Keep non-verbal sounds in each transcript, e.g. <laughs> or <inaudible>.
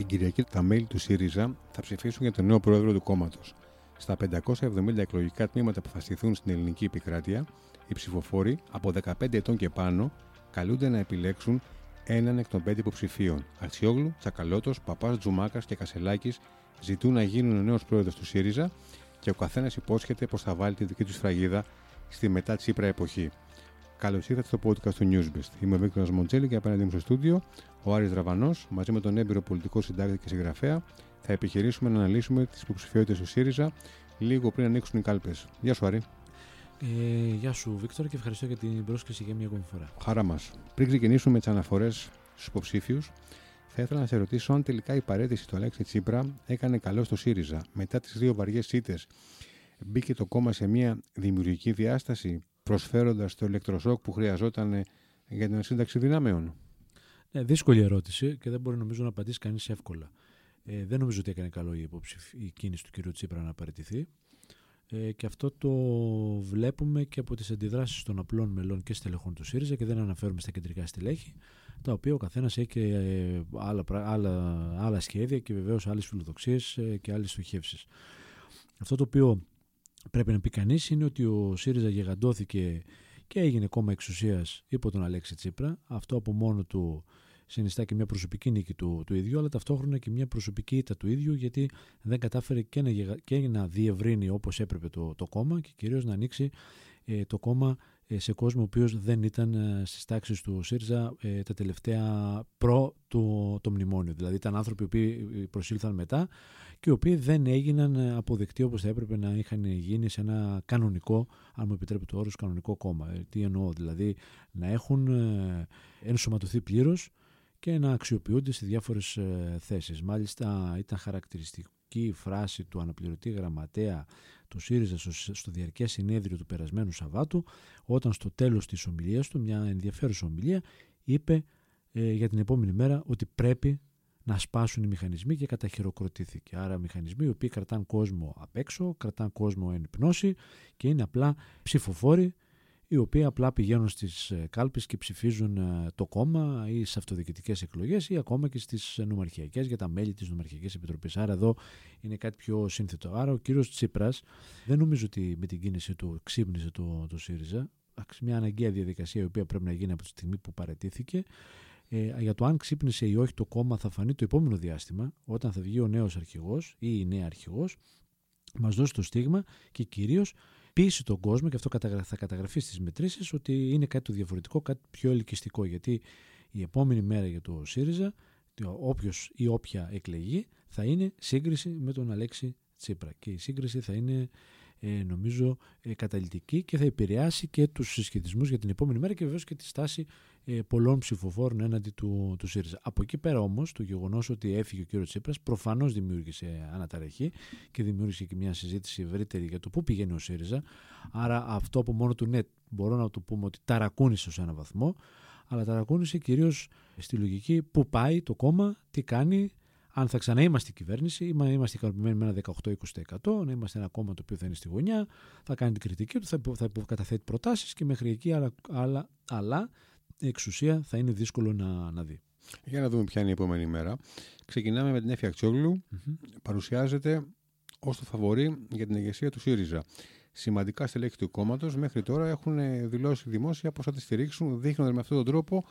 Την Κυριακή τα μέλη του ΣΥΡΙΖΑ θα ψηφίσουν για τον νέο πρόεδρο του κόμματος. Στα 570 εκλογικά τμήματα που θα στηθούν στην ελληνική επικράτεια, οι ψηφοφόροι από 15 ετών και πάνω καλούνται να επιλέξουν έναν εκ των πέντε υποψηφίων. Αξιόγλου, Τσακαλώτος, Παπάς Τζουμάκας και Κασελάκης ζητούν να γίνουν ο νέος πρόεδρος του ΣΥΡΙΖΑ και ο καθένας υπόσχεται πως θα βάλει τη δική του φραγίδα στη μετά Τσίπρα εποχή. Καλώς ήρθατε στο podcast του Newsbest. Είμαι ο Βίκτορας Μοντζέλη και απέναντί μου στο στούντιο ο Άρης Δραβανό μαζί με τον έμπειρο πολιτικό συντάκτη και συγγραφέα θα επιχειρήσουμε να αναλύσουμε τις υποψηφιότητες του ΣΥΡΙΖΑ λίγο πριν ανοίξουν οι κάλπες. Γεια σου, Άρη. Ε, γεια σου, Βίκτορα, και ευχαριστώ για την πρόσκληση για μια ακόμη φορά. Χαρά μας. Πριν ξεκινήσουμε με τις αναφορές στους υποψήφιους, θα ήθελα να σε ρωτήσω αν τελικά η παρέτηση του Αλέξη Τσίπρα έκανε καλό στο ΣΥΡΙΖΑ. Μετά τις δύο βαριές ήττε, μπήκε το κόμμα σε μια δημιουργική διάσταση, προσφέροντας το ηλεκτροσόκ που χρειαζόταν για την σύνταξη δυνάμεων; Ναι, δύσκολη ερώτηση και δεν μπορεί νομίζω να απαντήσει κανείς εύκολα. Ε, δεν νομίζω ότι έκανε καλό η, η κίνηση του κ. Τσίπρα να παραιτηθεί. Ε, και αυτό το βλέπουμε και από τις αντιδράσεις των απλών μελών και στελεχών του ΣΥΡΙΖΑ και δεν αναφέρουμε στα κεντρικά στελέχη, τα οποία ο καθένας έχει και ε, άλλα, άλλα, άλλα σχέδια και βεβαίως άλλες φιλοδοξίες ε, και άλλες στοχεύσεις. Αυτό το οποίο πρέπει να πει κανείς είναι ότι ο ΣΥΡΙΖΑ γεγαντώθηκε και έγινε κόμμα εξουσίας υπό τον Αλέξη Τσίπρα. Αυτό από μόνο του συνιστά και μια προσωπική νίκη του, του ίδιου, αλλά ταυτόχρονα και μια προσωπική ήττα του ίδιου, γιατί δεν κατάφερε και να, και να διευρύνει όπως έπρεπε το, το κόμμα και κυρίως να ανοίξει ε, το κόμμα ε, σε κόσμο ο οποίος δεν ήταν ε, στις τάξεις του ΣΥΡΙΖΑ ε, τα τελευταία προ το, το μνημόνιο. Δηλαδή ήταν άνθρωποι που προσήλθαν μετά και οι οποίοι δεν έγιναν αποδεκτοί όπως θα έπρεπε να είχαν γίνει σε ένα κανονικό, αν μου επιτρέπετε το όρο, κανονικό κόμμα. Τι εννοώ, δηλαδή να έχουν ενσωματωθεί πλήρως και να αξιοποιούνται σε διάφορες θέσεις. Μάλιστα ήταν χαρακτηριστικό η φράση του αναπληρωτή γραμματέα του ΣΥΡΙΖΑ στο, στο διαρκές συνέδριο του περασμένου Σαββάτου όταν στο τέλος της ομιλίας του, μια ενδιαφέρουσα ομιλία, είπε ε, για την επόμενη μέρα ότι πρέπει να σπάσουν οι μηχανισμοί και καταχειροκροτήθηκε. Άρα μηχανισμοί οι οποίοι κρατάνε κόσμο απ' έξω, κρατάνε κόσμο εν πνώση και είναι απλά ψηφοφόροι οι οποίοι απλά πηγαίνουν στις ε, κάλπες και ψηφίζουν ε, το κόμμα ή σε αυτοδιοικητικές εκλογές ή ακόμα και στις νομαρχιακές για τα μέλη της Νομαρχιακής Επιτροπής. Άρα εδώ είναι κάτι πιο σύνθετο. Άρα ο κύριος Τσίπρας δεν νομίζω ότι με την κίνηση του ξύπνησε το, το ΣΥΡΙΖΑ. Μια αναγκαία διαδικασία η οποία πρέπει να γίνει από τη στιγμή που παρετήθηκε. Ε, για το αν ξύπνησε ή όχι το κόμμα θα φανεί το επόμενο διάστημα, όταν θα βγει ο νέος αρχηγός ή η νέα αρχηγός, μας δώσει το στίγμα και κυρίως πείσει τον κόσμο, και αυτό θα καταγραφεί στις μετρήσεις, ότι είναι κάτι το διαφορετικό, κάτι πιο ελκυστικό. Γιατί η επόμενη μέρα για το ΣΥΡΙΖΑ, όποιος ή όποια εκλεγεί, θα είναι σύγκριση με τον Αλέξη Τσίπρα. Και η σύγκριση θα είναι ε, νομίζω ε, καταλητική και θα επηρεάσει και τους συσχετισμούς για την επόμενη μέρα και βεβαίως και τη στάση ε, πολλών ψηφοφόρων έναντι του, του ΣΥΡΙΖΑ. Από εκεί πέρα όμως το γεγονός ότι έφυγε ο κ. Τσίπρας προφανώς δημιούργησε αναταραχή και δημιούργησε και μια συζήτηση ευρύτερη για το πού πηγαίνει ο ΣΥΡΙΖΑ. Άρα αυτό από μόνο του ναι μπορώ να το πούμε ότι ταρακούνησε σε έναν βαθμό αλλά ταρακούνησε κυρίως στη λογική πού πάει το κόμμα, τι κάνει, αν θα ξαναείμαστε η κυβέρνηση, ή να είμαστε ικανοποιημένοι με ένα 18-20%, να είμαστε ένα κόμμα το οποίο θα είναι στη γωνιά, θα κάνει την κριτική του, θα, θα καταθέτει προτάσεις και μέχρι εκεί, αλλά, αλλά, αλλά η εξουσία θα είναι δύσκολο να, να δει. Για να δούμε ποια είναι η επόμενη μέρα. Ξεκινάμε με την Έφη Αξιόγλου. Παρουσιάζεται ως το φαβορή για την ηγεσία του ΣΥΡΙΖΑ. Σημαντικά στελέχη του κόμματος μέχρι τώρα έχουν δηλώσει δημόσια πώ θα τη στηρίξουν, δείχνοντας με αυτόν τον τρόπο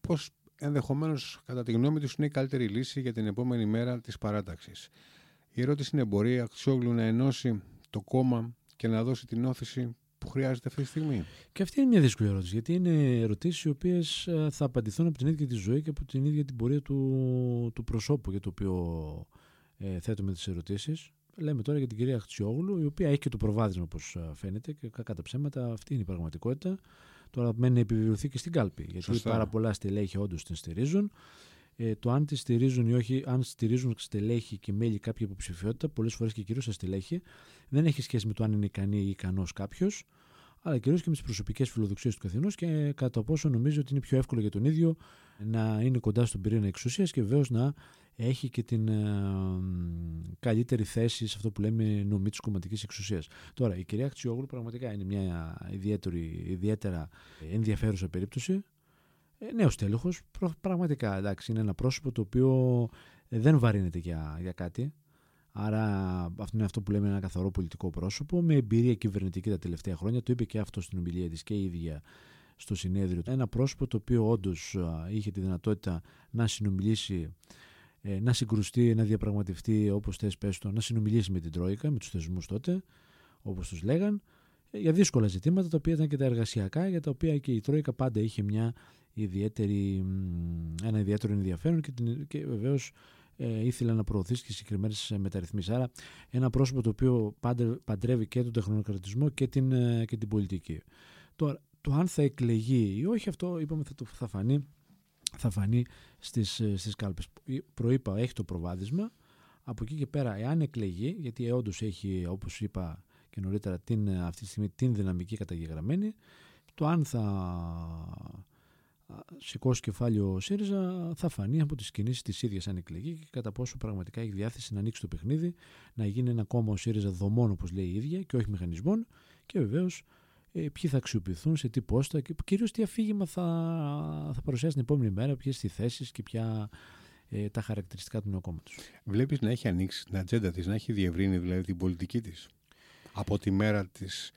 πώ ενδεχομένως, κατά τη γνώμη τους, είναι η καλύτερη λύση για την επόμενη μέρα της παράταξης. Η ερώτηση είναι: Μπορεί η Αξιόγλου να ενώσει το κόμμα και να δώσει την όθηση που χρειάζεται αυτή τη στιγμή; Και αυτή είναι μια δύσκολη ερώτηση, γιατί είναι ερωτήσεις οι οποίες ε, θα απαντηθούν από την ίδια τη ζωή και από την ίδια την πορεία του, του προσώπου για το οποίο ε, θέτουμε τις ερωτήσεις. Λέμε τώρα για την κυρία Αξιόγλου, η οποία έχει και το προβάδισμα όπως ε, φαίνεται και κατά ψέματα αυτή είναι η πραγματικότητα. Τώρα μένει να επιβεβαιωθεί και στην κάλπη. Γιατί Σωστά. πάρα πολλά στελέχη όντως την στηρίζουν. Ε, το αν τη στηρίζουν ή όχι, αν στηρίζουν στελέχη και μέλη κάποια υποψηφιότητα, πολλές φορές και κυρίως στα στελέχη, δεν έχει σχέση με το αν είναι ικανή ή ικανός κάποιος, αλλά κυρίως και με τις προσωπικές φιλοδοξίες του καθενός και κατά πόσο νομίζει ότι είναι πιο εύκολο για τον ίδιο να είναι κοντά στον πυρήνα εξουσίας και βεβαίως να έχει και την ε, καλύτερη θέση σε αυτό που λέμε νομή της κομματικής εξουσίας. Τώρα, η κυρία Χτσιόγλου πραγματικά είναι μια ιδιαίτερη, ιδιαίτερα ενδιαφέρουσα περίπτωση. Ε, Νέος τέλεχος, πραγματικά εντάξει, είναι ένα πρόσωπο το οποίο ε, δεν βαρύνεται για, για κάτι. Άρα αυτό είναι αυτό που λέμε ένα καθαρό πολιτικό πρόσωπο με εμπειρία κυβερνητική τα τελευταία χρόνια. Το είπε και αυτό στην ομιλία της και η ίδια στο συνέδριο. Ένα πρόσωπο το οποίο όντως είχε τη δυνατότητα να συνομιλήσει, ε, να συγκρουστεί, να διαπραγματευτεί όπως θες πες το, να συνομιλήσει με την Τρόικα, με τους θεσμούς τότε, όπως τους λέγαν, ε, για δύσκολα ζητήματα τα οποία ήταν και τα εργασιακά, για τα οποία και η Τρόικα πάντα είχε μια ιδιαίτερη, ένα ιδιαίτερο ενδιαφέρον και, και βεβαίως ε, ήθελε να προωθήσει και συγκεκριμένες μεταρρυθμίσεις. Άρα, ένα πρόσωπο το οποίο παντρεύει και τον τεχνοκρατισμό και την, ε, και την πολιτική. Τώρα, το αν θα εκλεγεί ή όχι, αυτό είπαμε θα, το, θα φανεί, θα φανεί στις, ε, στις κάλπες. Προείπα, έχει το προβάδισμα. Από εκεί και πέρα, εάν εκλεγεί, γιατί όντως έχει, όπως είπα και νωρίτερα, την, αυτή τη στιγμή την δυναμική καταγεγραμμένη, το αν θα σηκώσει κεφάλαιο ο ΣΥΡΙΖΑ θα φανεί από τις κινήσεις της ίδιας αν εκλεγεί και κατά πόσο πραγματικά έχει διάθεση να ανοίξει το παιχνίδι, να γίνει ένα κόμμα ο ΣΥΡΙΖΑ δομών όπως λέει η ίδια και όχι μηχανισμών και βεβαίως ε, ποιοι θα αξιοποιηθούν, σε τι πόστα και κυρίως τι αφήγημα θα, θα παρουσιάσει την επόμενη μέρα, ποιες οι θέσει και ποια ε, τα χαρακτηριστικά του νέου κόμματο. Βλέπεις να έχει ανοίξει την ατζέντα της, να έχει διευρύνει δηλαδή την πολιτική της από τη μέρα της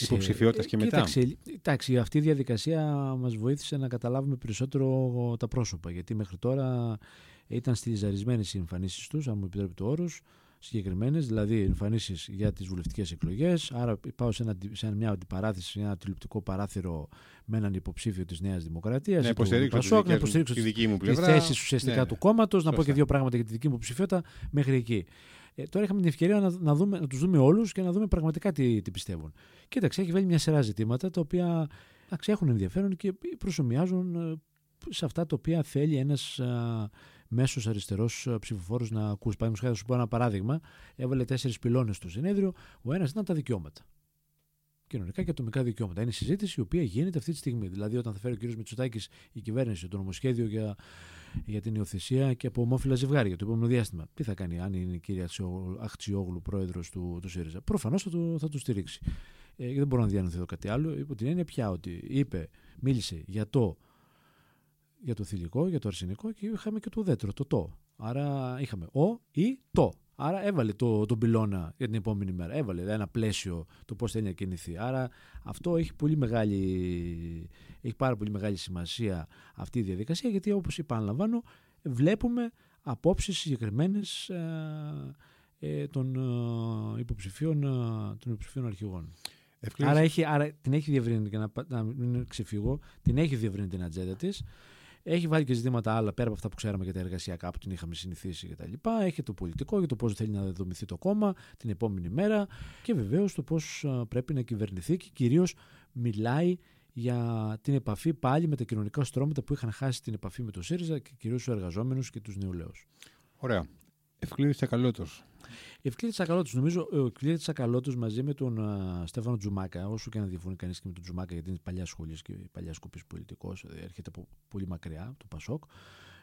υποψηφιότητας και μετά. Κοίταξε, αυτή η διαδικασία μας βοήθησε να καταλάβουμε περισσότερο τα πρόσωπα. Γιατί μέχρι τώρα ήταν στυλιζαρισμένες οι εμφανίσεις τους, αν μου επιτρέπει το όρος, συγκεκριμένες, δηλαδή εμφανίσεις για τις βουλευτικές εκλογές. Άρα πάω σε, ένα, σε μια αντιπαράθεση, σε ένα τηλεοπτικό παράθυρο με έναν υποψήφιο της Νέας Δημοκρατίας. Να υποστηρίξω, να υποστηρίξω τη δική μου πλευρά. Τι θέσεις ουσιαστικά ναι, του κόμματος, να πω και δύο πράγματα για τη δική μου ψηφιότητα μέχρι εκεί. Ε, τώρα είχαμε την ευκαιρία να, να, δούμε, να τους δούμε όλους και να δούμε πραγματικά τι, τι πιστεύουν. Κοίταξε, έχει βάλει μια σειρά ζητήματα τα οποία έχουν ενδιαφέρον και προσωμιάζουν ε, σε αυτά τα οποία θέλει ένας μέσος αριστερός ψηφοφόρος να ακούσει. Παραδείγματος χάρη, σου πω ένα παράδειγμα. Έβαλε τέσσερις πυλώνες στο συνέδριο. Ο ένας ήταν τα δικαιώματα. Κοινωνικά και ατομικά δικαιώματα. Είναι η συζήτηση η οποία γίνεται αυτή τη στιγμή. Δηλαδή, όταν θα φέρει ο κ. Μητσοτάκης η κυβέρνηση το νομοσχέδιο για για την υιοθεσία και από ομόφυλα ζευγάρια το επόμενο διάστημα. Τι θα κάνει, αν είναι η κυρία Αχτσιόγλου πρόεδρος του, του ΣΥΡΙΖΑ; Προφανώς θα, το, θα του στηρίξει. Ε, δεν μπορώ να διανοηθώ εδώ κάτι άλλο. Υπό την έννοια πια ότι είπε, μίλησε για το, για το θηλυκό, για το αρσενικό και είχαμε και το ουδέτερο, το το. Άρα είχαμε ο ή το. Άρα έβαλε το, τον πυλώνα για την επόμενη μέρα. Έβαλε ένα πλαίσιο το πώς θέλει να κινηθεί. Άρα αυτό έχει, πολύ μεγάλη, έχει πάρα πολύ μεγάλη σημασία αυτή η διαδικασία γιατί όπως είπα, αναλαμβάνω, βλέπουμε απόψεις συγκεκριμένες ε, ε, των, ε, υποψηφίων, ε, των υποψηφίων αρχηγών. Άρα, έχει, άρα την έχει διευρύνει, και να, να μην ξεφύγω, την έχει διευρύνει την ατζέντα της. Έχει βάλει και ζητήματα άλλα πέρα από αυτά που ξέραμε για τα εργασιακά που την είχαμε συνηθίσει κτλ. Έχει το πολιτικό για το πώς θέλει να δομηθεί το κόμμα την επόμενη μέρα και βεβαίως το πώς πρέπει να κυβερνηθεί και κυρίως μιλάει για την επαφή πάλι με τα κοινωνικά στρώματα που είχαν χάσει την επαφή με το ΣΥΡΙΖΑ και κυρίως τους εργαζόμενους και τους νεολαίους. Ωραία. Ευκλήδης Τσακαλώτος. Ευκλήδης Τσακαλώτος. Νομίζω ο Ευκλήδης Τσακαλώτος μαζί με τον uh, Στέφανο Τζουμάκα, όσο και να διαφωνεί κανείς και με τον Τζουμάκα, γιατί είναι παλιά σχολής και παλιά σκοπής πολιτικός, ε, έρχεται από πολύ μακριά, το Πασόκ.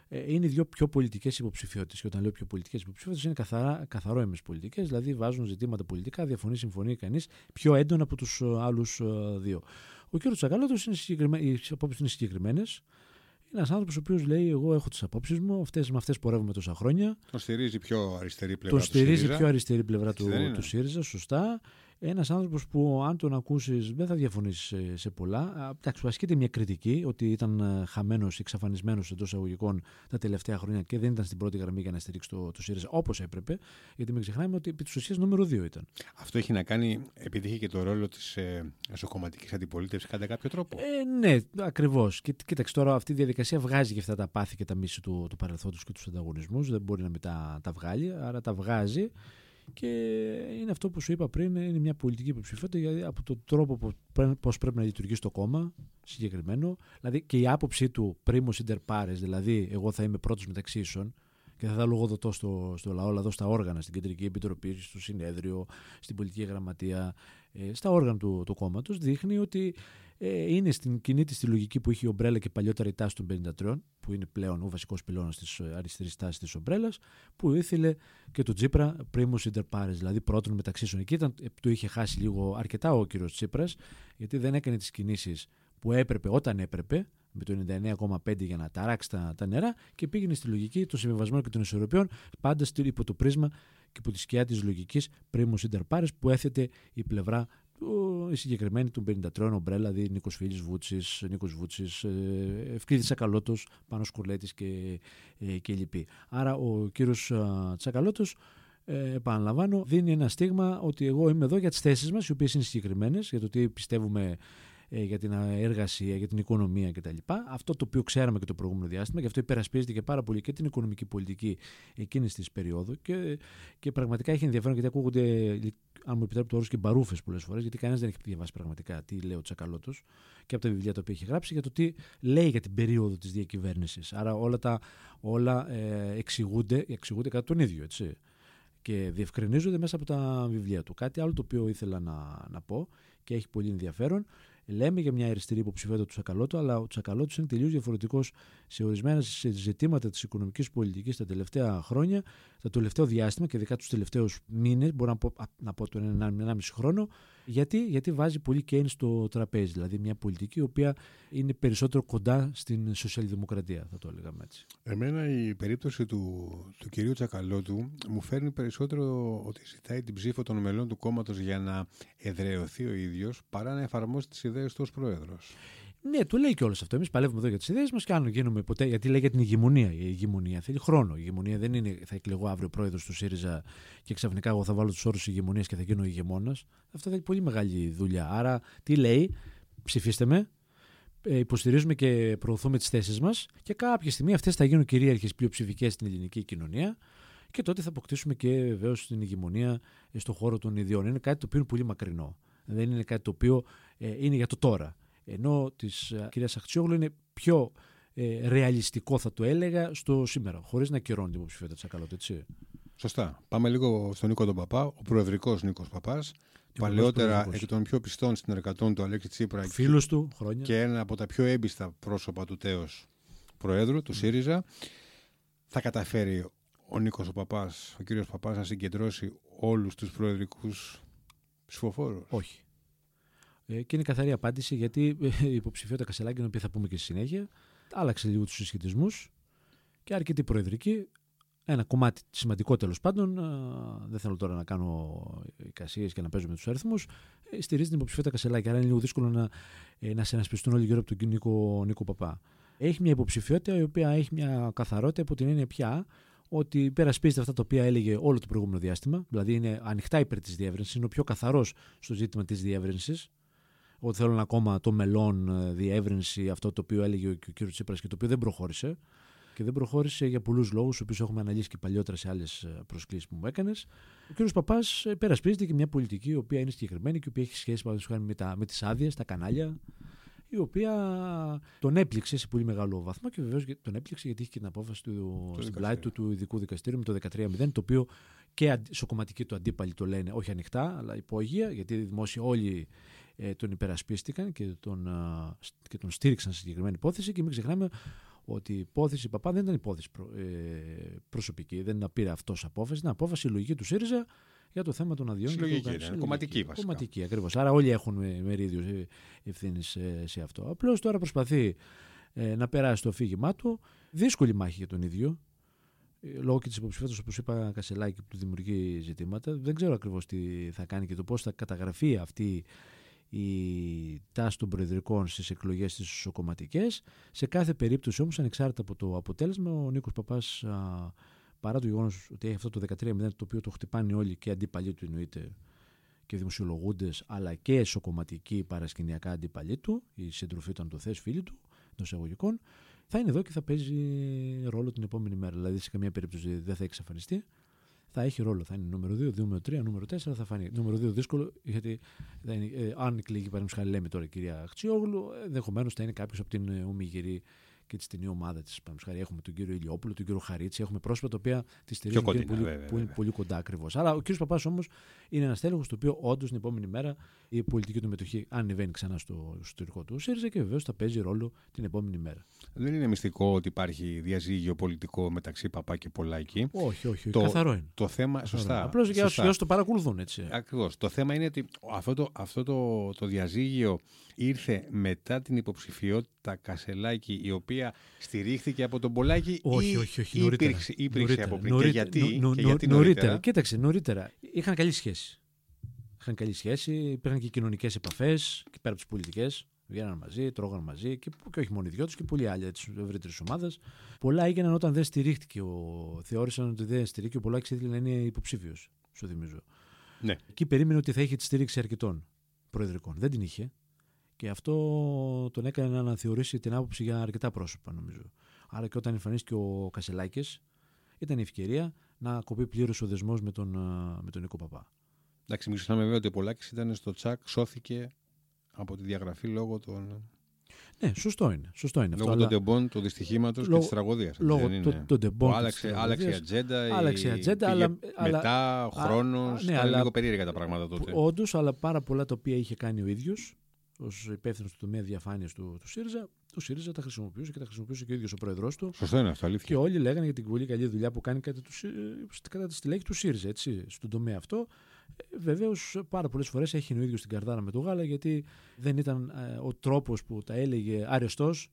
Ε, είναι οι δύο πιο πολιτικές υποψηφιότητες. Και όταν λέω πιο πολιτικές υποψηφιότητες, είναι καθαρά, καθαρό πολιτικές, δηλαδή βάζουν ζητήματα πολιτικά, διαφωνεί, συμφωνεί κανείς πιο έντονα από τους άλλους δύο. Ο κ. Τσακαλώτος, οι απόψεις είναι συγκεκριμένες. Είναι ένας άνθρωπος ο οποίος λέει: Εγώ έχω τις απόψεις μου, αυτές, με αυτές πορεύουμε τόσα χρόνια. Τον στηρίζει πιο αριστερή πλευρά τον στηρίζει πιο αριστερή πλευρά του, του ΣΥΡΙΖΑ, σωστά. Ένας άνθρωπος που, αν τον ακούσεις, δεν θα διαφωνήσεις σε, σε πολλά. Εντάξει, ασκείται μια κριτική ότι ήταν ε, χαμένος, εξαφανισμένος εντός εισαγωγικών τα τελευταία χρόνια και δεν ήταν στην πρώτη γραμμή για να στηρίξει το, το ΣΥΡΙΖΑ όπως έπρεπε. Γιατί μην ξεχνάμε ότι επί της ουσίας νούμερο 2 ήταν. Αυτό έχει να κάνει, επειδή είχε και το ρόλο της ε, εσωκομματικής αντιπολίτευσης κατά κάποιο τρόπο. Ε, ναι, ακριβώς. Και κοίταξε τώρα, αυτή η διαδικασία βγάζει και αυτά τα πάθη και τα μίση του, του παρελθόντος και τους ανταγωνισμούς. Δεν μπορεί να μετά τα βγάλει, άρα τα βγάζει. Και είναι αυτό που σου είπα πριν, είναι μια πολιτική υποψηφιότητα γιατί από τον τρόπο πώς πρέπει να λειτουργήσει το κόμμα συγκεκριμένο. Δηλαδή και η άποψή του πρίμο inter pares, δηλαδή εγώ θα είμαι πρώτος μεταξύ ίσων και θα θα λογοδοτώ στο, στο λαό, δηλαδή στα όργανα, στην Κεντρική Επιτροπή, στο Συνέδριο, στην Πολιτική Γραμματεία, ε, στα όργανα του, του κόμματος, δείχνει ότι ε, είναι στην κοινή της τη λογική που είχε η ομπρέλα και παλιότερα η τάση των 53, που είναι πλέον ο βασικός πυλώνας της ε, αριστερής τάσης της ομπρέλας, που ήθελε και το Τσίπρα πρίμου inter pares, δηλαδή πρώτον μεταξύ Εκεί. Ήταν, ε, το είχε χάσει λίγο αρκετά ο κύριος Τσίπρας, γιατί δεν έκανε τις κινήσεις που έπρεπε όταν έπρεπε, με το 99,5 για να ταράξει τα, τα νερά και πήγαινε στη λογική των συμβιβασμών και των ισορροπιών, πάντα υπό το πρίσμα και υπό τη σκιά της λογικής πρίμου Ιντερπάρε που έθετε η πλευρά η συγκεκριμένη του 53 ομπρέλα, δηλαδή Νίκος Φίλης Βούτσης, Νίκος Βούτσης, ε, Ευκλήδη Τσακαλώτος, Πάνος Κουρλέτης και, ε, και λοιποί. Άρα ο κύριος Τσακαλώτος, ε, επαναλαμβάνω, δίνει ένα στίγμα ότι εγώ είμαι εδώ για τις θέσεις μας, οι οποίες είναι συγκεκριμένες, για το τι πιστεύουμε ε, για την εργασία, για την οικονομία κτλ. Αυτό το οποίο ξέραμε και το προηγούμενο διάστημα, και αυτό υπερασπίζεται και πάρα πολύ και την οικονομική πολιτική εκείνης της περίοδου και, και πραγματικά έχει ενδιαφέρον γιατί ακούγονται, αν μου επιτρέπετε το όρο, και μπαρούφες πολλές φορές, γιατί κανένας δεν έχει διαβάσει πραγματικά τι λέει ο Τσακαλώτος και από τα βιβλία τα οποία έχει γράψει για το τι λέει για την περίοδο της διακυβέρνησης. Άρα όλα, τα, όλα ε, εξηγούνται, εξηγούνται κατά τον ίδιο. Έτσι και διευκρινίζονται μέσα από τα βιβλία του. Κάτι άλλο το οποίο ήθελα να, να πω και έχει πολύ ενδιαφέρον Λέμε για μια αριστερή υποψηφιότητα του Τσακαλώτου, αλλά ο Τσακαλώτο είναι τελείως διαφορετικός σε ορισμένα ζητήματα της οικονομικής πολιτικής τα τελευταία χρόνια, το τελευταίο διάστημα και ειδικά τους τελευταίους μήνες, μπορώ να πω, να πω τον 1,5 χρόνο. Γιατί, γιατί βάζει πολύ Κέιν στο τραπέζι, δηλαδή μια πολιτική η οποία είναι περισσότερο κοντά στην σοσιαλδημοκρατία, θα το έλεγα έτσι. Εμένα η περίπτωση του, του κυρίου Τσακαλώτου μου φέρνει περισσότερο ότι ζητάει την ψήφο των μελών του κόμματος για να εδραιωθεί ο ίδιος παρά να εφαρμόσει τις ιδέες του ως πρόεδρος. Ναι, του λέει και όλος αυτό. Εμείς παλεύουμε εδώ για τις ιδέες μας και αν γίνουμε ποτέ. Γιατί λέει για την ηγεμονία. Η ηγεμονία θέλει χρόνο. Η ηγεμονία δεν είναι θα εκλεγώ αύριο πρόεδρος του ΣΥΡΙΖΑ και ξαφνικά εγώ θα βάλω τους όρους ηγεμονίας και θα γίνω ηγεμόνας. Αυτό θέλει πολύ μεγάλη δουλειά. Άρα τι λέει, ψηφίστε με, ε, υποστηρίζουμε και προωθούμε τις θέσεις μας και κάποια στιγμή αυτές θα γίνουν κυρίαρχες πλειοψηφικές στην ελληνική κοινωνία και τότε θα αποκτήσουμε και βεβαίως την ηγεμονία στον χώρο των ιδιών. Είναι κάτι το οποίο είναι πολύ μακρινό. Δεν είναι κάτι το οποίο ε, είναι για το τώρα. Ενώ της ε, κυρίας Αχτσιόγλου είναι πιο ε, ρεαλιστικό, θα το έλεγα, στο σήμερα, χωρίς να κυρώνει την υποψηφιότητα της Ακαλώτη, έτσι. Σωστά. Πάμε λίγο στον Νίκο τον Παπά, ο προεδρικός Νίκος Παπάς. Παλαιότερα εκ των πιο πιστών συνεργατών του Αλέξη Τσίπρα Φίλος του, χρόνια. και ένα από τα πιο έμπιστα πρόσωπα του τέος Προέδρου, του ΣΥΡΙΖΑ. Θα καταφέρει ο Νίκος ο Παπάς, ο κύριος Παπάς να συγκεντρώσει όλους τους προεδρικούς ψηφοφόρους; Όχι. Ε, και είναι καθαρή απάντηση γιατί ε, η υποψηφιότητα Κασελάκη, την οποία θα πούμε και στη συνέχεια, άλλαξε λίγο τους συσχετισμούς και αρκετή προεδρική. Ένα κομμάτι σημαντικό τέλος πάντων, δεν θέλω τώρα να κάνω εικασίες και να παίζω με τους αριθμούς, ε, στηρίζει την υποψηφιότητα Κασελάκη. Άρα είναι λίγο δύσκολο να, να συνασπιστούν όλοι γύρω από τον Νίκο, Νίκο Παπά. Έχει μια υποψηφιότητα η οποία έχει μια καθαρότητα από την έννοια πια ότι υπερασπίζεται αυτά τα οποία έλεγε όλο το προηγούμενο διάστημα, δηλαδή είναι ανοιχτά υπέρ της διεύρυνσης, είναι ο πιο καθαρός στο ζήτημα της διεύρυνσης, ότι θέλουν ακόμα το μελών ε, διεύρυνση, αυτό το οποίο έλεγε ο, ο κ. Τσίπρας και το οποίο δεν προχώρησε. Και δεν προχώρησε για πολλούς λόγους, του οποίου έχουμε αναλύσει και παλιότερα σε άλλες προσκλήσεις που μου έκανες. Ο κ. Παπάς ε, περασπίζεται και μια πολιτική η οποία είναι συγκεκριμένη και η οποία έχει σχέση με, με τις άδειες, τα κανάλια, η οποία τον έπληξε σε πολύ μεγάλο βαθμό και βεβαίως τον έπληξε γιατί είχε και την απόφαση του στην πλάτη του του ειδικού δικαστήριου με το 13-0, το οποίο και κομματική του αντίπαλοι το λένε όχι ανοιχτά, αλλά υπόγεια, γιατί οι δημόσιοι όλοι ε, τον υπερασπίστηκαν και τον, και τον στήριξαν σε συγκεκριμένη υπόθεση και μην ξεχνάμε ότι η υπόθεση Παπά δεν ήταν υπόθεση ε, προσωπική, δεν πήρε αυτός απόφαση, ήταν απόφαση λογική του ΣΥΡΙΖΑ για το θέμα των αδειών. Συλλογική, και το... κομματική βασικά. Κομματική ακριβώς. Άρα όλοι έχουν μερίδιος ε, ευθύνης σε, αυτό. Απλώς τώρα προσπαθεί να περάσει το αφήγημά του. Δύσκολη μάχη για τον ίδιο. Λόγω και της υποψηφιότητας, όπως είπα, Κασελάκη που του δημιουργεί ζητήματα. Δεν ξέρω ακριβώς τι θα κάνει και το πώς θα καταγραφεί αυτή η τάση των προεδρικών στις εκλογές τις ισοκομματικές. Σε κάθε περίπτωση όμως ανεξάρτητα από το αποτέλεσμα ο Νίκος Παπάς παρά το γεγονός ότι έχει αυτό το 13-0 το οποίο το χτυπάνε όλοι και αντίπαλοι του εννοείται και δημοσιολογούντες αλλά και εσωκομματικοί παρασκηνιακά αντίπαλοι του, η συντροφή του αν το θες φίλοι του, των εισαγωγικών, θα είναι εδώ και θα παίζει ρόλο την επόμενη μέρα. Δηλαδή σε καμία περίπτωση δεν θα εξαφανιστεί θα έχει ρόλο. Θα είναι νούμερο 2, νούμερο 3, νούμερο 4 θα φανεί. Νούμερο 2 δύσκολο, γιατί θα είναι, ε, αν εκλεγεί παραδείγματο χάρη, λέμε τώρα η κυρία Χτσιόγλου, ενδεχομένως θα είναι κάποιος από την ε, Ομιγυρή και τη στενή ομάδα της. Έχουμε τον κύριο Ηλιόπουλο, τον κύριο Χαρίτση, έχουμε πρόσωπα τα οποία τη στηρίζουν κοντινά, πολύ, βέβαια, που είναι βέβαια. πολύ κοντά ακριβώς. Αλλά ο κύριος Παπάς όμως είναι ένας τέλεχος το οποίο όντως την επόμενη μέρα η πολιτική του μετοχή ανεβαίνει ξανά στο εσωτερικό του ΣΥΡΙΖΑ και βεβαίως θα παίζει ρόλο την επόμενη μέρα. Δεν είναι μυστικό ότι υπάρχει διαζύγιο πολιτικό μεταξύ Παπά και Πολάκη. Όχι, όχι, όχι. Το- καθαρό είναι. Το θέμα. Σωστά. Απλώς για όσου για όσους το παρακολουθούν έτσι. Ακριβώς. Το θέμα είναι ότι αυτό το, αυτό το, το διαζύγιο ήρθε μετά την υποψηφιότητα Κασελάκη, η οποία στηρίχθηκε από τον Πολάκη Όχι, ή όχι, όχι. ή Νωρίτερα. υπήρξε, υπήρξε Νωρίτερα. από πριν. Νωρίτερα. Και γιατί, Νο- νο- και νο- γιατί νωρίτερα. νωρίτερα. Κοίταξε, νωρίτερα. Είχαν καλή σχέση. Είχαν καλή σχέση, υπήρχαν και κοινωνικές επαφές και πέρα από τις πολιτικές. Βγαίναν μαζί, τρώγαν μαζί και, και όχι μόνο οι δυο τους και πολλοί άλλοι τη ευρύτερη ομάδα. Πολλά έγιναν όταν δεν στηρίχτηκε. Ο... Θεώρησαν ότι δεν στηρίχθηκε ο Πολάκης ήθελε να είναι υποψήφιος, σου θυμίζω. Ναι. Εκεί περίμενε ότι θα είχε τη στήριξη αρκετών προεδρικών. Δεν την είχε. Και αυτό τον έκανε να αναθεωρήσει την άποψη για αρκετά πρόσωπα, νομίζω. Άρα και όταν εμφανίστηκε ο Κασελάκης, ήταν η ευκαιρία να κοπεί πλήρως ο δεσμός με τον, α, με τον Νίκο Παπά. Εντάξει, μην ξεχνάμε βέβαια ότι ο Πολάκης ήταν στο τσακ, σώθηκε από τη διαγραφή λόγω των, Ναι, σωστό είναι. Σωστό είναι αυτό. λόγω αλλά των τεμπών, του δυστυχήματος και Λόγω- της τραγωδίας. λόγω των- των τεμπών και της άλλαξε, τραγωδίας. άλλαξε η ατζέντα. Άλλαξε η ατζέντα, αλλά- αλλά- μετά, ο α- χρόνος. α, ναι, ήταν αλλά- λίγο περίεργα τα πράγματα τότε. Όντως, αλλά πάρα πολλά τα οποία είχε κάνει ο ίδιος ως υπεύθυνος του τομέα διαφάνειας του, του ΣΥΡΙΖΑ, το ΣΥΡΙΖΑ τα χρησιμοποιούσε και τα χρησιμοποιούσε και ο ίδιος ο πρόεδρός του. Σωστό είναι αυτό, Και αλήθεια. όλοι λέγανε για την πολύ καλή δουλειά που κάνει κατά, τους, ΣΥ- κατά τη στελέχη του ΣΥΡΙΖΑ, έτσι, στον τομέα αυτό. Βεβαίως, πάρα πολλές φορές έχει ο ίδιος την καρδάρα με το γάλα, γιατί δεν ήταν ε, ο τρόπος που τα έλεγε αρεστός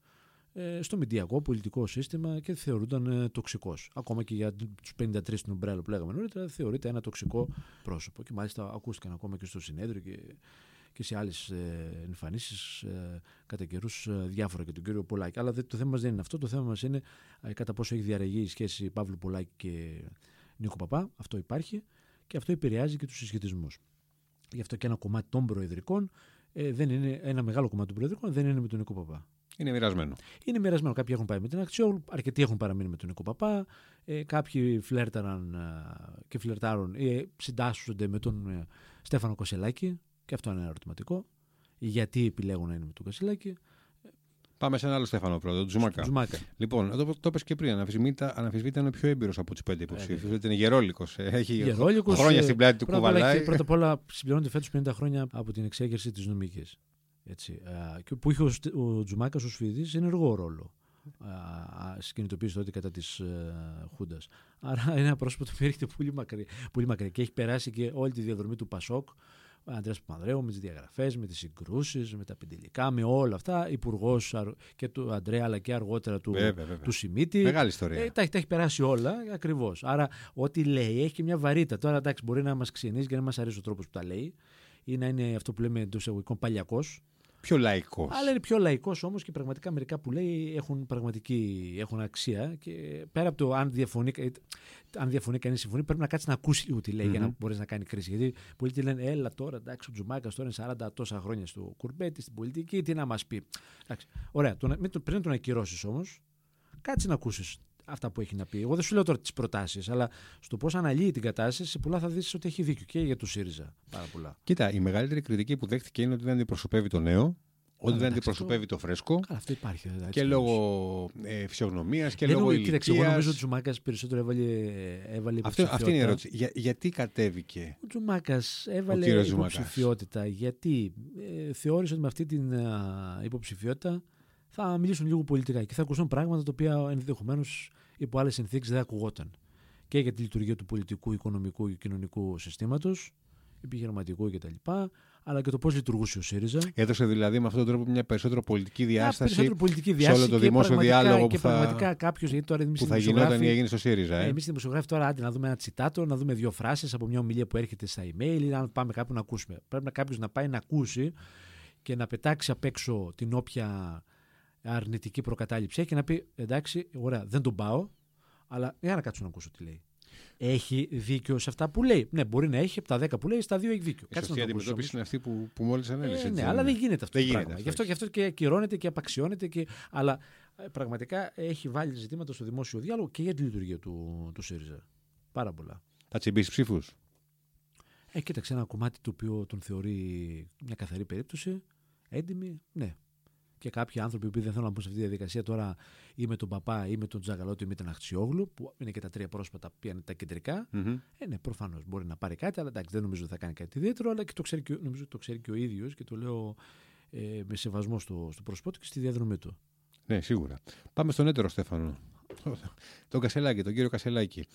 ε, στο μηντιακό πολιτικό σύστημα και θεωρούνταν ε, τοξικός. Ακόμα και για τους 53 στην Ομπρέλο που λέγαμε νωρίτερα, θεωρείται ένα τοξικό πρόσωπο. Και μάλιστα ακούστηκαν ακόμα και στο συνέδριο και, και σε άλλες ε, εμφανίσεις ε, κατά καιρούς ε, διάφορα και τον κύριο Πολάκη. Αλλά δε- το θέμα μας δεν είναι αυτό. Το θέμα μας είναι ε, κατά πόσο έχει διαρρεγεί η σχέση Παύλου Πολάκη και Νίκο Παπά. Αυτό υπάρχει και αυτό επηρεάζει και τους συσχετισμούς. Γι' αυτό και ένα κομμάτι των προεδρικών ε, δεν είναι, ένα μεγάλο κομμάτι των προεδρικών δεν είναι με τον Νίκο Παπά. Είναι μοιρασμένο. Είναι μοιρασμένο. Κάποιοι έχουν πάει με την Αξιόγλου, αρκετοί έχουν παραμείνει με τον Νίκο Παπά. Ε, κάποιοι φλέρταραν ε, και φλερτάρουν ή συντάσσονται με τον ε, Στέφανο Κοσελάκη. Και αυτό είναι ένα ερωτηματικό. Γιατί επιλέγουν να είναι με τον Κοσελάκη. Πάμε σε ένα άλλο Στέφανο πρώτο, τον Τζουμάκα. Τζουμάκα. Λοιπόν, το, το είπες και πριν, αναφυσβήτα, αναφυσβήτα είναι ο πιο έμπειρος από τους πέντε υποψήφιου. βέβαια. είναι γερόλικος. Έχει Γερόλικος, χρόνια ε, στην πλάτη του Πρώτα απ' όλα, κουβαλάει. και πρώτα απ' όλα συμπληρώνεται φέτος 50 χρόνια από την εξέγερση της νομικής. Έτσι, α, και που είχε ο, Στε- ο Τζουμάκας ω φοιτητή ενεργό ρόλο στι κινητοποίηση τότε κατά της Χούντας. Άρα είναι ένα πρόσωπο το οποίο έρχεται πολύ μακριά, πολύ μακριά και έχει περάσει και όλη τη διαδρομή του Πασόκ. Ο Αντρέα Παπανδρέου με τις διαγραφές, με τις συγκρούσεις, με τα πεντηλικά, με όλα αυτά. Υπουργός και του Αντρέα αλλά και αργότερα του, Βέβαια, βέβαια. του Σιμίτη. Μεγάλη ιστορία. Ε, τα, έχει- τα έχει περάσει όλα ακριβώς. Άρα, ό,τι λέει έχει και μια βαρύτητα. Τώρα, εντάξει, μπορεί να μας ξενίζει και να μας αρέσει ο τρόπος που τα λέει ή να είναι αυτό που λέμε εντός εισαγωγικών παλιακός. Πιο λαϊκός. Αλλά είναι πιο λαϊκός όμως και πραγματικά μερικά που λέει έχουν πραγματική έχουν αξία. Και πέρα από το αν διαφωνεί, ε, αν διαφωνεί κανείς συμφωνεί, πρέπει να κάτσεις να ακούσεις λίγο τι λέει για να Μμμ. μπορείς να κάνει κρίση. Γιατί πολλοί τι λένε, Έλα τώρα, εντάξει, ο Τζουμάκας τώρα είναι 40 τόσα χρόνια στο κουρμπέτι, στην πολιτική, τι να μας πει. Εντάξει. Ωραία, το, να- μην το- πριν να τον ακυρώσεις όμως, κάτσε να ακούσεις αυτά που έχει να πει. Εγώ δεν σου λέω τώρα τις προτάσεις, αλλά στο πώς αναλύει την κατάσταση, σε πολλά θα δεις ότι έχει δίκιο και για το ΣΥΡΙΖΑ. Πάρα πολλά. Κοίτα, η μεγαλύτερη κριτική που δέχτηκε είναι ότι δεν αντιπροσωπεύει το νέο, ότι δεν εντάξει, αντιπροσωπεύει το φρέσκο Καλά, αυτό υπάρχει. δηλαδή, και έτσι λόγω ε, φυσιογνωμίας και Δεν λόγω νομίζω- Κοίταξε, εγώ νομίζω ότι ο ηλικία. Τζουμάκας περισσότερο έβαλε, έβαλε Αυτό, αυτή είναι η υποψηφιότητα. ερώτηση. Για, γιατί κατέβηκε; Ο Τζουμάκας έβαλε κύριος Τζουμάκας. υποψηφιότητα γιατί ε, θεώρησε ότι με αυτή την α, υποψηφιότητα θα μιλήσουν λίγο πολιτικά και θα ακούσουν πράγματα τα οποία ενδεχομένως υπό άλλες συνθήκες δεν ακουγόταν. Και για τη λειτουργία του πολιτικού, οικονομικού και κοινωνικού συστήματος, επιχειρηματικού κτλ. Αλλά και το πώς λειτουργούσε ο ΣΥΡΙΖΑ. Έδωσε δηλαδή με αυτόν τον τρόπο μια περισσότερο πολιτική Μια διάσταση περισσότερο πολιτική σε διάσταση. όλο το και δημόσιο πραγματικά- διάλογο που και θα- πραγματικά κάποιος, γιατί τώρα εμείς που θα γινόταν ή έγινε στο ΣΥΡΙΖΑ. ε, Ε. Εμείς οι δημοσιογράφοι τώρα, άντε να δούμε ένα τσιτάτο, να δούμε δύο φράσεις από μια ομιλία που έρχεται στα email ή να πάμε κάπου να ακούσουμε. Πρέπει να κάποιος να πάει να ακούσει και να πετάξει απ' έξω την όποια αρνητική προκατάληψη έχει και να πει εντάξει, ωραία, δεν τον πάω, αλλά για να κάτσω να ακούσω τι λέει. Έχει δίκιο σε αυτά που λέει. Ναι, μπορεί να έχει από τα 10 που λέει, στα 2 έχει δίκιο. Η Κάτσε σωστή να το ακούσεις αντιμετώπιση όμως. είναι αυτή που, που μόλις ανέλησε. Ε, ναι, αλλά δεν γίνεται αυτό Δεν το γίνεται πράγμα. αυτό, Γι' αυτό, γι' αυτό και ακυρώνεται και απαξιώνεται. Και... Αλλά ε, πραγματικά έχει βάλει ζητήματα στο δημόσιο διάλογο και για τη λειτουργία του, του ΣΥΡΙΖΑ. Πάρα πολλά. Θα τσιμπήσει ψήφους; Ε, κοίταξε ένα κομμάτι το οποίο τον θεωρεί μια καθαρή περίπτωση. Έντιμη, ναι. Και κάποιοι άνθρωποι που δεν θέλουν να μπουν σε αυτή τη διαδικασία τώρα ή με τον Παπά ή με τον Τζαγαλώτο ή με τον Αχτσιόγλου, που είναι και τα τρία πρόσωπα που είναι τα κεντρικά. Μμμ. Ε, ναι, προφανώς μπορεί να πάρει κάτι, αλλά εντάξει, δεν νομίζω ότι θα κάνει κάτι ιδιαίτερο, αλλά και το ξέρει και, ο- νομίζω ότι το ξέρει και ο ίδιος και το λέω ε, με σεβασμό στο, στο πρόσωπό του και στη διαδρομή του. Ναι, σίγουρα. Πάμε στον έτερο Στέφανο. <laughs> Τον Κασελάκη, τον κύριο Κασελάκη.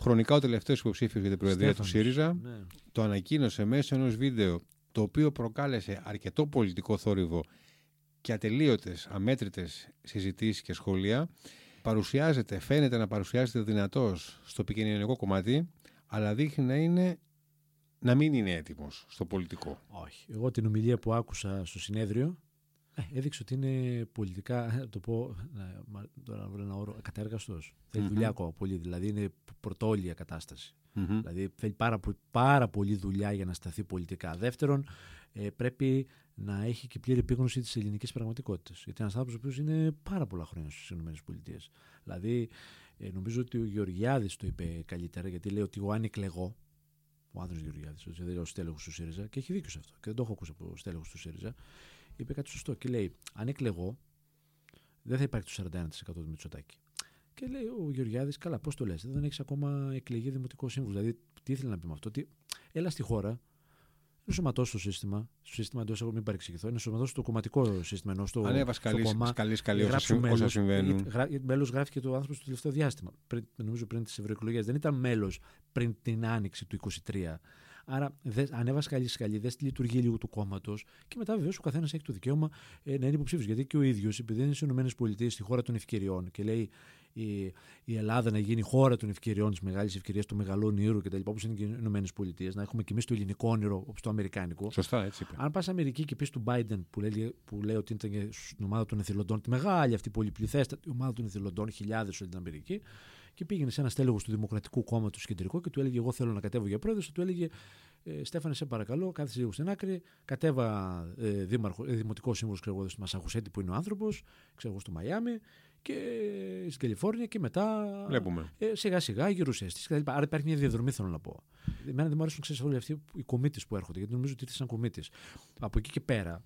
Χρονικά ο τελευταίος υποψήφιος για την Προεδρία του Στέφανος. ΣΥΡΙΖΑ Ναι. το ανακοίνωσε μέσω ενός βίντεο το οποίο προκάλεσε αρκετό πολιτικό θόρυβο και ατελείωτες, αμέτρητες συζητήσεις και σχόλια. Παρουσιάζεται, φαίνεται να παρουσιάζεται δυνατός στο επικοινωνιακό κομμάτι, αλλά δείχνει να, είναι, να μην είναι έτοιμος στο πολιτικό. Όχι. Εγώ την ομιλία που άκουσα στο συνέδριο ε, έδειξε ότι είναι πολιτικά, να <laughs> το πω, να, μα- τώρα να βρω ένα όρο, ακατέργαστος. Θέλει Μμμ. δουλειά ακόμα πολύ, δηλαδή είναι πρωτόλια κατάσταση. Μμμ. Δηλαδή θέλει πάρα, πο- πάρα πολύ δουλειά για να σταθεί πολιτικά. Δεύτερον, ε, πρέπει να έχει και πλήρη επίγνωση της ελληνικής πραγματικότητας. Γιατί είναι ένας άνθρωπος ο οποίος είναι πάρα πολλά χρόνια στις ΗΠΑ. Δηλαδή, ε, νομίζω ότι ο Γεωργιάδης το είπε καλύτερα, γιατί λέει ότι εγώ αν εκλεγώ, ο άνθρωπο Γεωργιάδης, ο δηλαδή ο στέλεχος του ΣΥΡΙΖΑ, και έχει δίκιο σε αυτό, και δεν το έχω ακούσει από στέλεχος του ΣΥΡΙΖΑ, είπε κάτι σωστό και λέει: Αν εκλεγώ, δεν θα υπάρχει το 41% του Μητσοτάκη. Και λέει ο Γεωργιάδης, καλά, πώς το λες, δεν έχεις ακόμα εκλεγεί δημοτικό σύμβουλο. Δηλαδή, τι ήθελε να πει με αυτό, ότι έλα στη χώρα, είναι σωματώσει το σύστημα, στο σύστημα εντός εγώ μην παρεξηγηθώ, είναι σωματώσει το κομματικό σύστημα ενώ στο, Ανέβα στο καλή, κόμμα. σκαλή, σκαλή όσα, Γράψου συμ- όσα μέλος, συμβαίνουν. γιατί γρά- γιατί Μέλος γράφει και το άνθρωπο στο τελευταίο διάστημα. Πριν, νομίζω πριν τις ευρωεκλογές. Δεν ήταν μέλος πριν την άνοιξη του 23. Άρα δες, ανέβα σκαλή σκαλή, δε τη λειτουργία λίγο του κόμματος και μετά βεβαίως ο καθένας έχει το δικαίωμα ε, να είναι υποψήφιος. Γιατί και ο ίδιος, επειδή είναι στις ΗΠΑ, στη χώρα των ευκαιριών και λέει η, η Ελλάδα να γίνει χώρα των ευκαιριών, της μεγάλης ευκαιρίας, του μεγαλού όνειρου κτλ. Όπως είναι και οι ΗΠΑ, να έχουμε και εμείς το ελληνικό όνειρο όπως το αμερικάνικο. Σωστά, έτσι είπε. Αν πας Αμερική και πεις του Biden που λέει, που λέει ότι ήταν και στην ομάδα των εθελοντών, τη μεγάλη αυτή πολυπληθέστατη ομάδα των εθελοντών, χιλιάδες όλη την Αμερική, και πήγαινε σε ένα στέλεχο του Δημοκρατικού Κόμματος κεντρικό και του έλεγε: Εγώ θέλω να κατέβω για πρόεδρος. Του έλεγε: ε, Στέφανε, σε παρακαλώ, κάθεσε λίγο στην άκρη. Κατέβα ε, δήμαρχο, ε, δημοτικός σύμβουλος ξέρω εγώ, στη Μασαχουσέτη που είναι ο άνθρωπος, ξέρω εγώ στο Μαϊάμι και στην Καλιφόρνια και μετά Βλέπουμε. ε, σιγά σιγά γερουσιαστή κτλ. Άρα υπάρχει μια διαδρομή, θέλω να πω. Εμένα δεν μου αρέσουν ξέρεις, όλοι αυτοί οι κομίτες που έρχονται, γιατί νομίζω ότι ήρθε σαν κομίτη. Από εκεί και πέρα,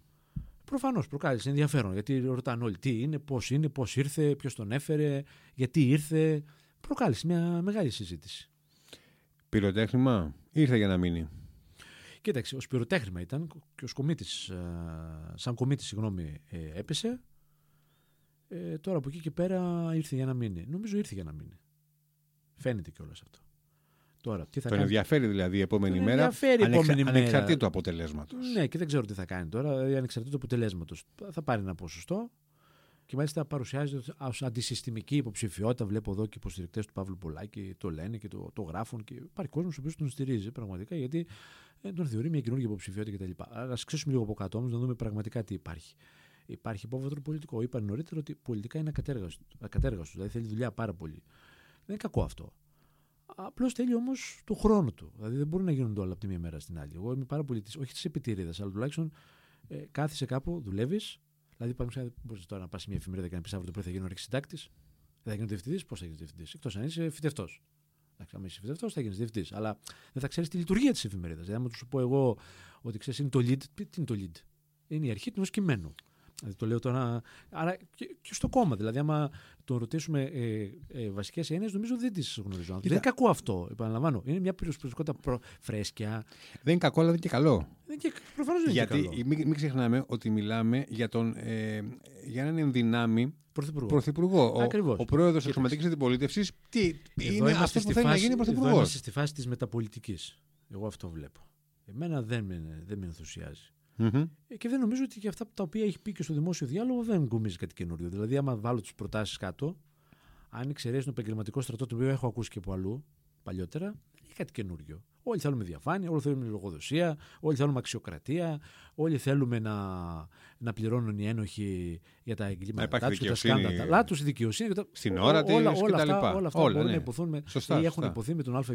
προφανώς προκάλεσε ενδιαφέρον. Γιατί ρωτάνε όλοι τι είναι, πώς είναι, πώς ήρθε, ποιος τον έφερε, γιατί ήρθε. Προκάλεσε μια μεγάλη συζήτηση. Πυροτέχνημα; Ήρθε για να μείνει. Κοίταξε, ο σπυροτέχνημα ήταν και ο κομίτης, ε, σαν κομίτη, συγγνώμη, ε, έπεσε. Ε, τώρα από εκεί και πέρα ήρθε για να μείνει. Νομίζω ήρθε για να μείνει. Φαίνεται κιόλας αυτό. Τώρα, τι θα Τον κάνει; ενδιαφέρει δηλαδή η επόμενη Τον μέρα, ενδιαφέρει η επόμενη μέρα. ανεξαρτήτου αποτελέσματος. Ναι, και δεν ξέρω τι θα κάνει τώρα, δηλαδή ανεξαρτήτως αποτελέσματος. Θα πάρει ένα ποσοστό και μάλιστα παρουσιάζεται ως αντισυστημική υποψηφιότητα. Βλέπω εδώ και υποστηρικτές του Παύλου Πολάκη το λένε και το, το γράφουν. Και υπάρχει κόσμος ο οποίος τον στηρίζει πραγματικά γιατί ε, τον θεωρεί μια καινούργια υποψηφιότητα κτλ. Α ξέσουμε λίγο από κάτω όμως να δούμε πραγματικά τι υπάρχει. Υπάρχει υπόβαθρο πολιτικό. Είπα νωρίτερα ότι πολιτικά είναι ακατέργαστο. ακατέργαστος, δηλαδή θέλει δουλειά πάρα πολύ. Δεν είναι κακό αυτό. Απλώς θέλει όμως το χρόνο του. Δηλαδή δεν μπορούν να γίνονται όλα από τη μία μέρα στην άλλη. Εγώ είμαι πάρα πολύ της, όχι της επιτήρηδα, αλλά τουλάχιστον ε, κάθισε κάπου, δουλεύεις. Δηλαδή, παραδείγματο μπορείς τώρα να πας σε μια εφημερίδα και να πεις αύριο το πρωί θα γίνω αρχισυντάκτη. Δεν θα γίνω διευθυντής. Πώς θα γίνεις διευθυντής, εκτός αν είσαι φυτευτός. Εντάξει, αν είσαι φυτευτός, θα γίνεις διευθυντής. Αλλά δεν θα ξέρεις τη λειτουργία της εφημερίδας. Δηλαδή, άμα τους σου πω εγώ ότι ξέρεις είναι το lead, τι είναι το lead; Είναι η αρχή του ενός κειμένου. Δηλαδή, το λέω τώρα. Άρα και, και στο κόμμα. Δηλαδή, άμα τον ρωτήσουμε ε, ε, βασικές έννοιες, νομίζω δεν τις γνωρίζω. Δεν είναι κακό αυτό. Επαναλαμβάνω. Είναι μια προσωπικότητα προ... φρέσκια. Δεν είναι κακό, αλλά δεν είναι και καλό. Δεν και, προφανώς δεν Γιατί είναι καλό. μην, μην ξεχνάμε ότι μιλάμε για, τον, ε, για έναν ενδυνάμει Πρωθυπουργό. πρωθυπουργό. Ο, Ακριβώς. ο πρόεδρος της Κοίταξε. Αξιωματική Αντιπολίτευσης τι Εδώ είναι είμαστε αυτό που στη θέλει να φάση- γίνει Εδώ πρωθυπουργό. είμαστε στη φάση της μεταπολιτικής. Εγώ αυτό βλέπω. Εμένα δεν με, δεν με ενθουσιάζει. Ε, Και δεν νομίζω ότι και αυτά τα οποία έχει πει και στο δημόσιο διάλογο δεν γκομίζει κάτι καινούριο. Δηλαδή, άμα βάλω τις προτάσεις κάτω, αν εξαιρέσει τον επαγγελματικό στρατό, το οποίο έχω ακούσει και από αλλού παλιότερα, δεν έχει κάτι καινούριο. Όλοι θέλουμε διαφάνεια, όλοι θέλουμε λογοδοσία, όλοι θέλουμε αξιοκρατία, όλοι θέλουμε να, να πληρώνουν οι ένοχοι για τα εγκλήματα υπάρχει τους, για τα δικαιοσύνη σκάνδαλα τους, η δικαιοσύνη. για τα- στην ό- ώρα της όλα, και όλα, τα αυτά, λοιπά. όλα αυτά Όλα, μπορούν ναι. να υποθούν με, Σωστά, ή έχουν σωστά. υποθεί με τον ΑΒ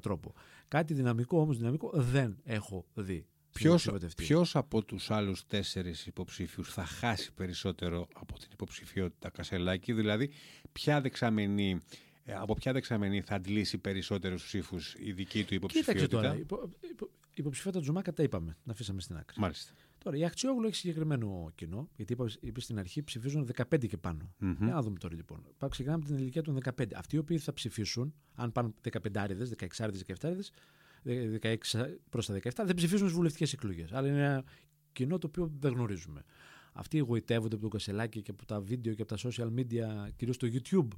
τρόπο. Κάτι δυναμικό όμως δυναμικό δεν έχω δει. Στην Ποιος, υποψηφιότητα αυτή. ποιος από τους άλλους τέσσερις υποψήφιους θα χάσει περισσότερο από την υποψηφιότητα Κασελάκη, δηλαδή ποια δεξαμενή, ε, από ποια δεξαμενή θα αντλήσει περισσότερους ψήφους η δική του Κοίταξε υποψηφιότητα; τώρα. Υπο, υπο, υποψηφιότητα του Ζουμάκα τα είπαμε. Να αφήσαμε στην άκρη. Μάλιστα. Τώρα, η Αχτσιόγλου έχει συγκεκριμένο κοινό, γιατί είπα, είπε στην αρχή ψηφίζουν 15 και πάνω. Μμμ. Για να δούμε τώρα λοιπόν. Πάμε ξεκινάμε από την ηλικία των 15. Αυτοί οι οποίοι θα ψηφίσουν, αν πάνε 15 άριδε, 16 άριδε, 17 άριδε, 16 προς τα 17, δεν ψηφίζουν στις βουλευτικές εκλογές. Αλλά είναι ένα κοινό το οποίο δεν γνωρίζουμε. Αυτοί εγωιτεύονται από τον Κασελάκη και από τα βίντεο και από τα social media, κυρίως στο YouTube.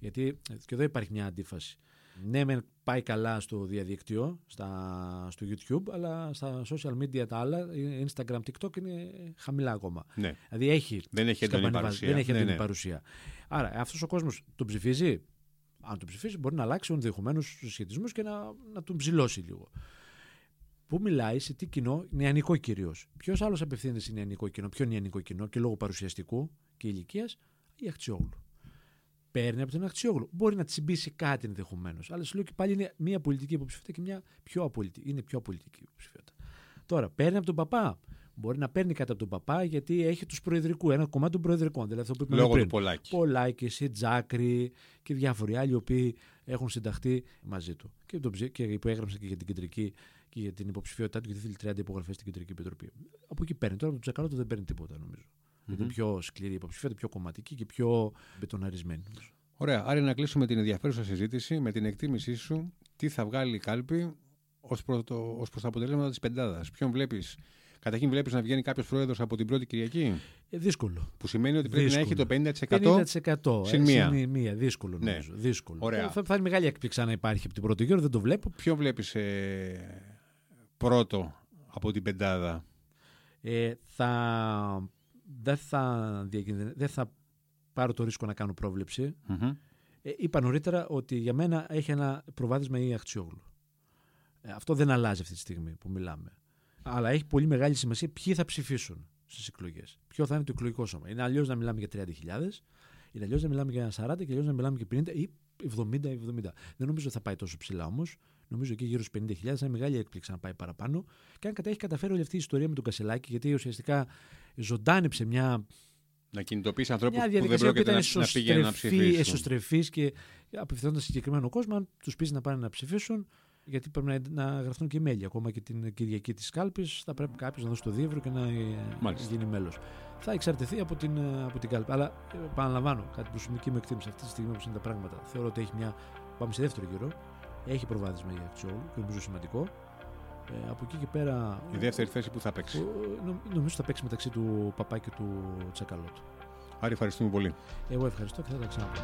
Γιατί και εδώ υπάρχει μια αντίφαση. Ναι, μεν πάει καλά στο διαδίκτυο, στα, στο YouTube, αλλά στα social media τα άλλα, Instagram, TikTok είναι χαμηλά ακόμα. Ναι. Δηλαδή έχει Δεν έχει έντονη σκαμπανεβάσει, παρουσία. Δεν έχει Ναι, έντονη ναι. παρουσία. Άρα αυτός ο κόσμος τον ψηφίζει; Αν τον ψηφίσει, μπορεί να αλλάξει ενδεχομένως τους σχετισμού και να, να τον ψηλώσει λίγο. Πού μιλάει, σε τι κοινό, νεανικό κυρίως. Ποιος άλλος απευθύνεται σε νεανικό κοινό, ποιο νεανικό κοινό και λόγω παρουσιαστικού και ηλικίας, η Αχτσιόγλου. Παίρνει από τον Αχτσιόγλου. Μπορεί να τσιμπήσει κάτι ενδεχομένως. Αλλά σου λέω και πάλι είναι μια πολιτική υποψηφιότητα και μια πιο απολυτική. Είναι πιο απολυτική υποψηφιότητα. Τώρα, παίρνει από τον παπά. Μπορεί να παίρνει κάτι από τον παπά γιατί έχει τους προεδρικού, ένα κομμάτι των προεδρικών. Δηλαδή αυτό που είπαμε Λόγω πριν. του Πολάκη. Πολάκη, η Τζάκρη και διάφοροι άλλοι οι οποίοι έχουν συνταχθεί μαζί του. Και, τον, ψη- και που έγραψαν και για την κεντρική και για την υποψηφιότητά του, γιατί θέλει 30 υπογραφές στην κεντρική επιτροπή. Από εκεί παίρνει. Τώρα από τον Τσακαλώτο δεν παίρνει τίποτα νομίζω. Γιατί είναι πιο σκληρή η υποψηφιότητα, πιο κομματική και πιο μπετοναρισμένη. νομίζω. Ωραία. Άρα να κλείσουμε την ενδιαφέρουσα συζήτηση με την εκτίμησή σου τι θα βγάλει η κάλπη ως προ το, ως προς τα αποτελέσματα της πεντάδας. Ποιον βλέπεις. Καταρχήν βλέπεις να βγαίνει κάποιος πρόεδρος από την πρώτη Κυριακή; Ε, δύσκολο. Που σημαίνει ότι πρέπει να έχει το 50% 50%. ε, συν μία. συν μία. Δύσκολο Ναι. νομίζω. Δύσκολο. Ωραία. Θα, θα είναι μεγάλη έκπληξη αν υπάρχει από την πρώτη γύρω, δεν το βλέπω. Ποιο βλέπεις ε, πρώτο από την πεντάδα; Ε, θα, δεν, θα, διακινδυ- δεν θα πάρω το ρίσκο να κάνω πρόβλεψη. Μμμ. Ε, είπα νωρίτερα ότι για μένα έχει ένα προβάδισμα η Αχτσιόγλου. Ε, αυτό δεν αλλάζει αυτή τη στιγμή που μιλάμε. Αλλά έχει πολύ μεγάλη σημασία ποιοι θα ψηφίσουν στις εκλογές. Ποιο θα είναι το εκλογικό σώμα. Είναι αλλιώς να μιλάμε για 30.000, είναι αλλιώς να μιλάμε για 40 και αλλιώς να μιλάμε για 50 ή 70-70. Δεν νομίζω ότι θα πάει τόσο ψηλά όμως. Νομίζω εκεί γύρω στους 50.000 θα είναι μεγάλη έκπληξη να πάει παραπάνω. Και αν κατα- έχει καταφέρει όλη αυτή η ιστορία με τον Κασελάκη, γιατί ουσιαστικά ζωντάνεψε μια Να κινητοποιήσει ανθρώπους μια που δεν διαδικασία που πρόκειται ήταν να, να πηγαίνουν να εσωστρεφή, ψηφίσουν. εσωστρεφής και απευθυνόταν σε συγκεκριμένο κόσμο, αν τους πει να πάνε να ψηφίσουν, γιατί πρέπει να, να γραφτούν και μέλη. Ακόμα και την Κυριακή της κάλπης, θα πρέπει κάποιος να δώσει το δίευρο και να ε, Μάλιστα. γίνει μέλος. Θα εξαρτηθεί από την, ε, από την κάλπη. Αλλά ε, επαναλαμβάνω, κάτι προσωπική μου εκτίμηση αυτή τη στιγμή όπως είναι τα πράγματα. Θεωρώ ότι έχει μια. Πάμε σε δεύτερο γύρο. Έχει προβάδισμα η Αξιόλου και νομίζω σημαντικό. Ε, από εκεί και πέρα. Η δεύτερη θέση που θα παίξει; ο- νο- νομίζω θα παίξει μεταξύ του Παπά και του Τσακαλώτου. Άρη, ευχαριστούμε πολύ. Εγώ ευχαριστώ και θα τα ξαναπώ.